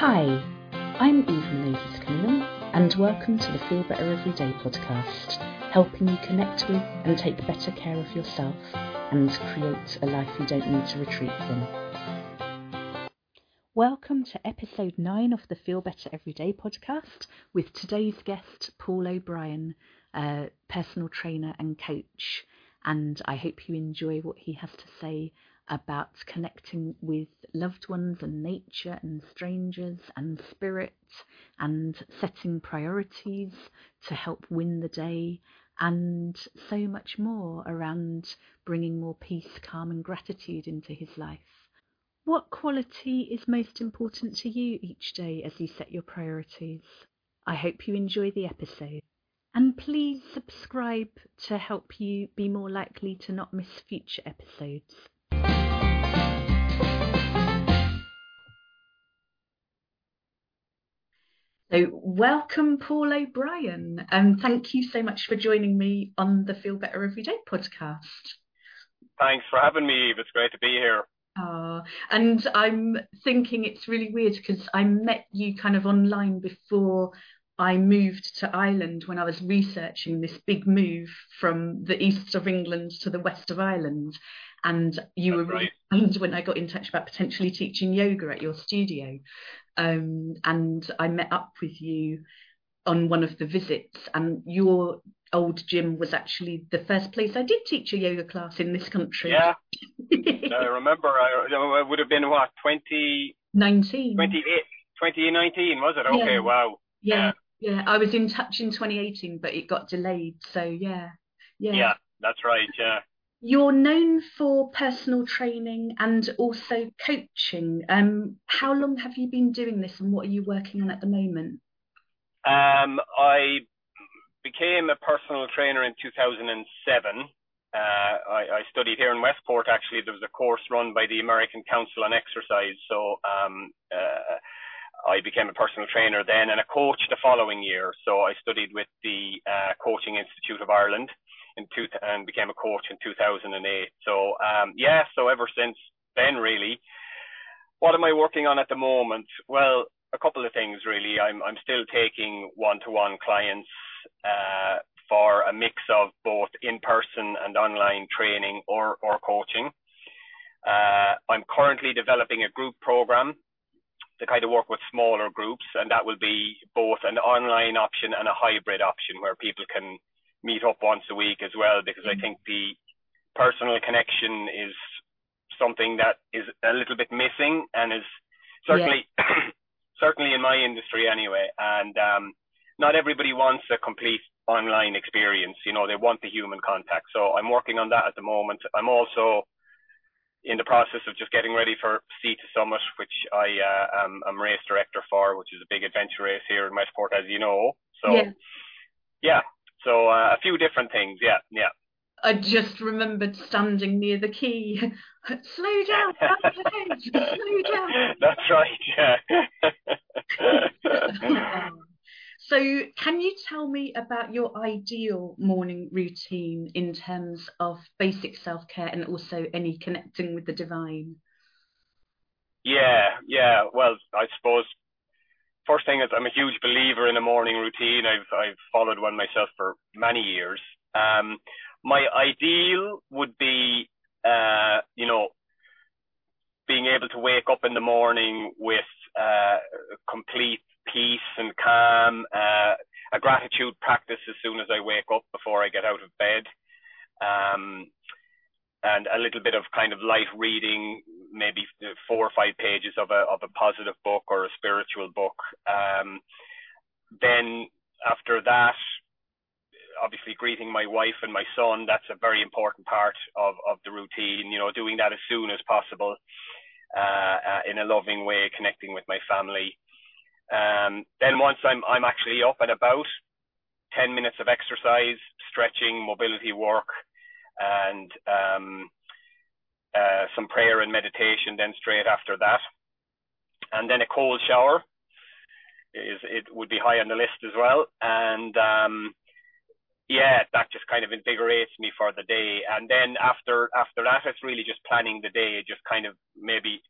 Hi, I'm Eve Menezes Cunningham, and welcome to the Feel Better Everyday podcast, helping you connect with and take better care of yourself and create a life you don't need to retreat from. Welcome to episode 9 of the Feel Better Everyday podcast with today's guest, Paul O'Brien, a personal trainer and coach. And I hope you enjoy what he has to say about connecting with loved ones and nature and strangers and spirits and setting priorities to help win the day and so much more around bringing more peace, calm, and gratitude into his life. What quality is most important to you each day as you set your priorities? I hope you enjoy the episode. And please subscribe to help you be more likely to not miss future episodes. So, welcome, Paul O'Brien, and thank you so much for joining me on the Feel Better Everyday podcast. Thanks for having me, Eve. It's great to be here. Uh, and I'm thinking it's really weird because I met you kind of online before I moved to Ireland when I was researching this big move from the east of England to the west of Ireland. And you That's were right. when I got in touch about potentially teaching yoga at your studio. Um, and I met up with you on one of the visits, and your old gym was actually the first place I did teach a yoga class in this country. Yeah, I remember. I, it would have been what 20, 19. 28, 2019, was it? Okay, Yeah. wow. Yeah, yeah. I was in touch in 2018, but it got delayed. So yeah, yeah. Yeah, that's right. Yeah. You're known for personal training and also coaching. Um, how long have you been doing this, and what are you working on at the moment? Um, I became a personal trainer in 2007. Uh, I, I studied here in Westport. Actually, there was a course run by the American Council on Exercise. So um, uh, I became a personal trainer then and a coach the following year. So I studied with the uh, Coaching Institute of Ireland in two, and became a coach in 2008. So um, yeah, so ever since then, really. What am I working on at the moment? Well, a couple of things really. I'm I'm still taking one-to-one clients uh, for a mix of both in-person and online training or or coaching. Uh, I'm currently developing a group program to kind of work with smaller groups, and that will be both an online option and a hybrid option where people can meet up once a week as well. Because I think the personal connection is something that is a little bit missing and is certainly certainly in my industry anyway. And um, not everybody wants a complete online experience. You know, they want the human contact. So I'm working on that at the moment. I'm also in the process of just getting ready for Sea to Summit, which I uh, am I'm race director for, which is a big adventure race here in Westport, as you know. So Yeah. yeah. So uh, a few different things. Yeah, yeah. I just remembered standing near the quay. Slow down, slow down. That's right. Yeah. So, can you tell me about your ideal morning routine in terms of basic self care and also any connecting with the divine? yeah, yeah. Well, I suppose first thing is I'm a huge believer in a morning routine. I've I've followed one myself for many years. Um, my ideal would be, uh, you know, being able to wake up in the morning with uh, complete peace and calm, uh, a gratitude practice as soon as I wake up before I get out of bed, um, and a little bit of kind of light reading, maybe four or five pages of a of a positive book or a spiritual book. Um, then after that, obviously greeting my wife and my son, that's a very important part of, of the routine, you know, doing that as soon as possible, uh, uh, in a loving way, connecting with my family. Um, then once I'm, I'm actually up and about, 10 minutes of exercise, stretching, mobility work, and, um, uh, some prayer and meditation then straight after that. And then a cold shower is, it would be high on the list as well. And, um, yeah, that just kind of invigorates me for the day. And then after after that, it's really just planning the day, just kind of maybe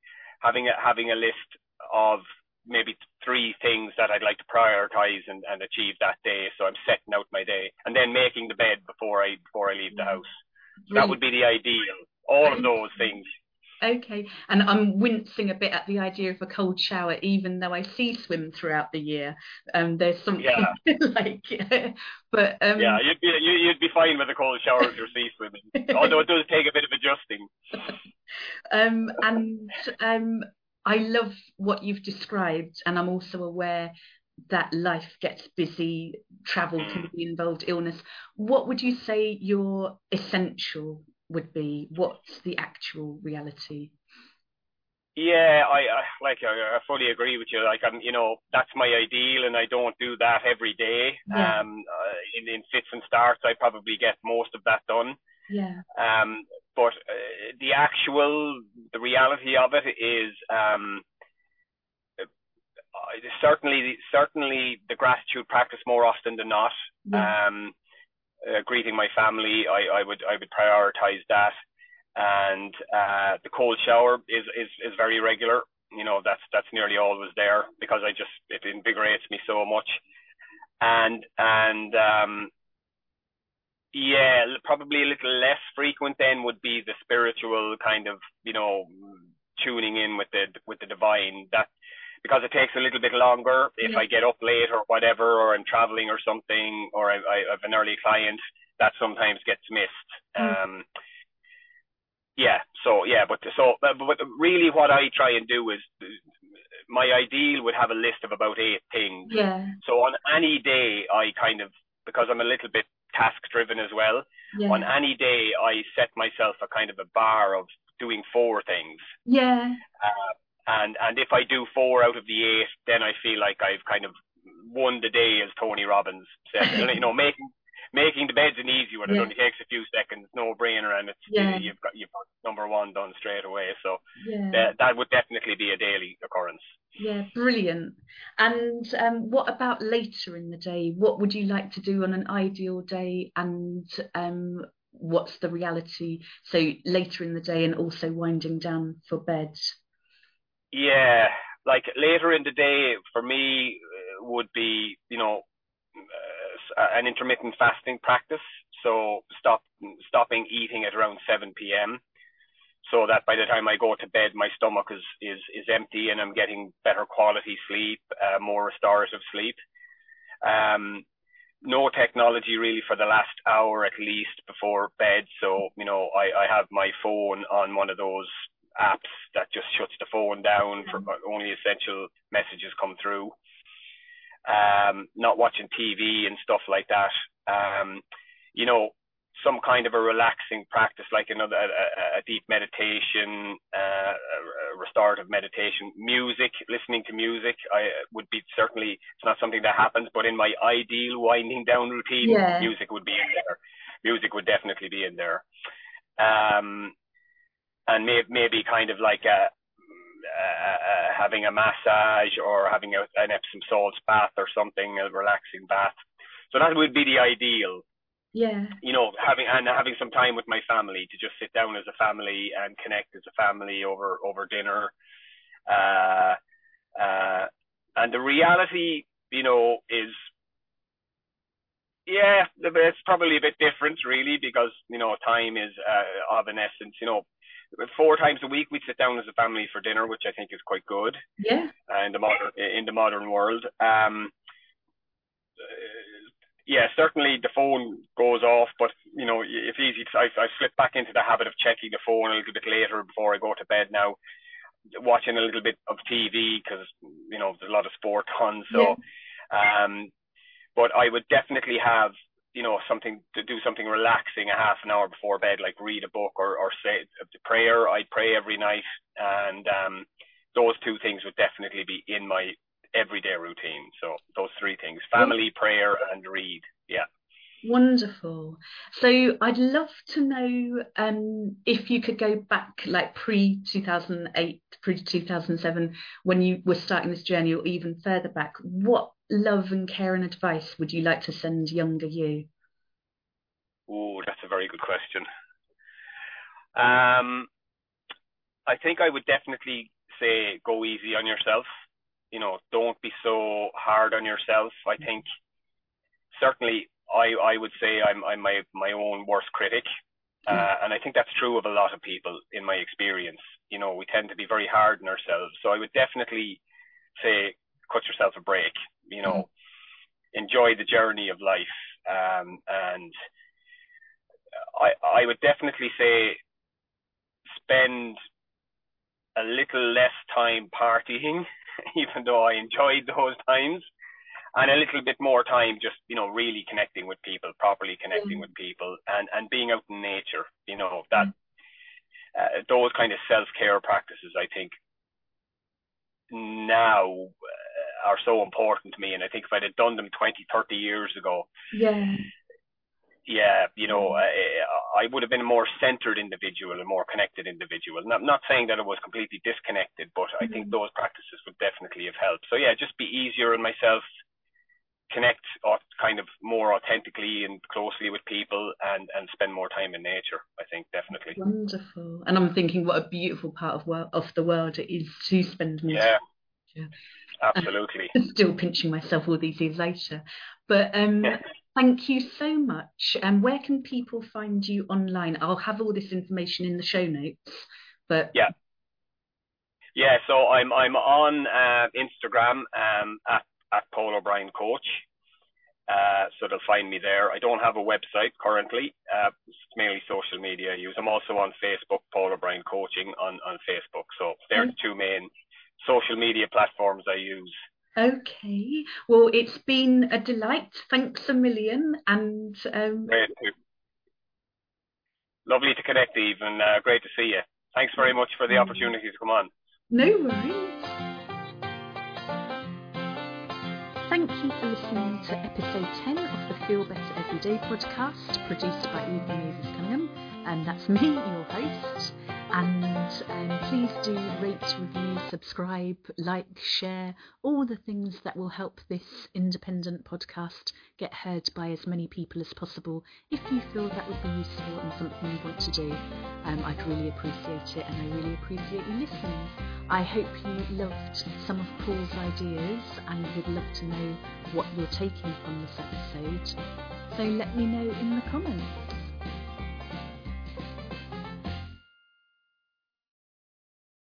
having a having a list of maybe three things that I'd like to prioritize and, and achieve that day. So I'm setting out my day and then making the bed before I before I leave the house. That would be the ideal. All of those things. Okay, and I'm wincing a bit at the idea of a cold shower, even though I sea swim throughout the year. Um, there's something yeah. like, but um, yeah, you'd be you, would be fine with a cold shower if you're sea swimming, although it does take a bit of adjusting. um, and um, I love what you've described, and I'm also aware that life gets busy, travel can mm. be involved, illness. What would you say your essential would be? What's the actual reality? Yeah, I, I like I, I fully agree with you. Like I'm, you know, that's my ideal, and I don't do that every day. Yeah. Um, uh, in, in fits and starts, I probably get most of that done. Yeah. Um, but uh, the actual, the reality of it is, um, uh, certainly, certainly the gratitude practice more often than not. Yeah. Um, uh, greeting my family, I, I would, I would prioritize that. And uh, the cold shower is, is, is very regular. You know, that's that's nearly always there because I just it invigorates me so much. And and um, yeah, probably a little less frequent then would be the spiritual kind of, you know, tuning in with the with the divine. That because it takes a little bit longer if yeah. I get up late or whatever, or I'm traveling or something, or I, I have an early client, that sometimes gets missed. Mm. Um, yeah, so yeah, but so but, but really, what I try and do is my ideal would have a list of about eight things. Yeah. So on any day, I kind of because I'm a little bit task driven as well. Yeah. On any day, I set myself a kind of a bar of doing four things. Yeah. Uh, and and if I do four out of the eight, then I feel like I've kind of won the day, as Tony Robbins said. you know, making making the beds an easy one. It only takes a few seconds, no brainer, and it's yeah. you've got you've got number one done straight away. So yeah. that that would definitely be a daily occurrence. Yeah, brilliant. And um, what about later in the day? What would you like to do on an ideal day? And um, what's the reality? So later in the day, and also winding down for bed. Yeah, like later in the day for me uh, would be you know uh, an intermittent fasting practice. So stop stopping eating at around 7 p.m. So that by the time I go to bed, my stomach is is is empty and I'm getting better quality sleep, uh, more restorative sleep. Um, no technology really for the last hour at least before bed. So you know I I have my phone on one of those apps that just shuts the phone down for mm-hmm. only essential messages come through. Um, not watching TV and stuff like that. Um, you know, some kind of a relaxing practice, like another a, a deep meditation, uh, a restorative meditation, music, listening to music. I would be certainly it's not something that happens, but in my ideal winding down routine, yeah. music would be in there. Music would definitely be in there. Um, and may, maybe kind of like a, uh, having a massage or having a, an Epsom salts bath or something, a relaxing bath. So that would be the ideal. Yeah. You know, having and having some time with my family to just sit down as a family and connect as a family over over dinner. Uh, uh, and the reality, you know, is yeah, it's probably a bit different, really, because you know time is uh, of an essence. You know, four times a week we sit down as a family for dinner, which I think is quite good. Yeah. in the modern in the modern world. Um, uh, yeah, certainly the phone goes off, but you know it's easy. To, I I slip back into the habit of checking the phone a little bit later before I go to bed now, watching a little bit of TV because you know there's a lot of sport on. So, yeah. um, but I would definitely have you know something to do something relaxing a half an hour before bed like read a book or, or say the prayer. I pray every night and um, those two things would definitely be in my everyday routine. So those three things family prayer and read. Yeah Wonderful. So I'd love to know um, if you could go back, like pre 2008, pre 2007, when you were starting this journey, or even further back. What love and care and advice would you like to send younger you? Oh, that's a very good question. Um, I think I would definitely say go easy on yourself. you know, don't be so hard on yourself. I think certainly I I would say I'm I'm my my own worst critic. Uh, and I think that's true of a lot of people in my experience. You know, we tend to be very hard on ourselves. So I would definitely say, cut yourself a break. You know, enjoy the journey of life. Um, and I I would definitely say, spend a little less time partying, even though I enjoyed those times and a little bit more time just you know really connecting with people properly connecting mm. with people and and being out in nature you know that mm. uh, those kind of self-care practices i think now uh, are so important to me and i think if i'd have done them 20 30 years ago yeah yeah, you know, I, I would have been a more centered individual, a more connected individual. Not not saying that it was completely disconnected, but I think mm-hmm. those practices would definitely have helped. So yeah, just be easier on myself, connect kind of more authentically and closely with people and and spend more time in nature i think definitely. Wonderful. And i'm thinking what a beautiful part of world of the world it is to spend more yeah. Time. absolutely. Still pinching myself all these years later. But um thank you so much. And um, where can people find you online? I'll have all this information in the show notes but yeah. Yeah so i'm i'm on uh, instagram um at Paul O'Brien Coach. Uh, so they'll find me there. I don't have a website currently. Uh, it's mainly social media I use. I'm also on Facebook, Paul O'Brien Coaching on, on Facebook. So they're the two main social media platforms I use. Okay. Well, it's been a delight. Thanks a million. And um... great to, lovely to connect, Eve, and uh, great to see you. Thanks very much for the opportunity to come on. No worries. To episode 10 of the Feel Better Everyday podcast produced by Eve Menezes Cunningham. And that's me, your host. And um, please do rate, review, subscribe, like, share, all the things that will help this independent podcast get heard by as many people as possible. If you feel that would be useful and something you want to do, um, I'd really appreciate it and I really appreciate you listening. I hope you loved some of Paul's ideas and would love to know what you're taking from this episode. So let me know in the comments.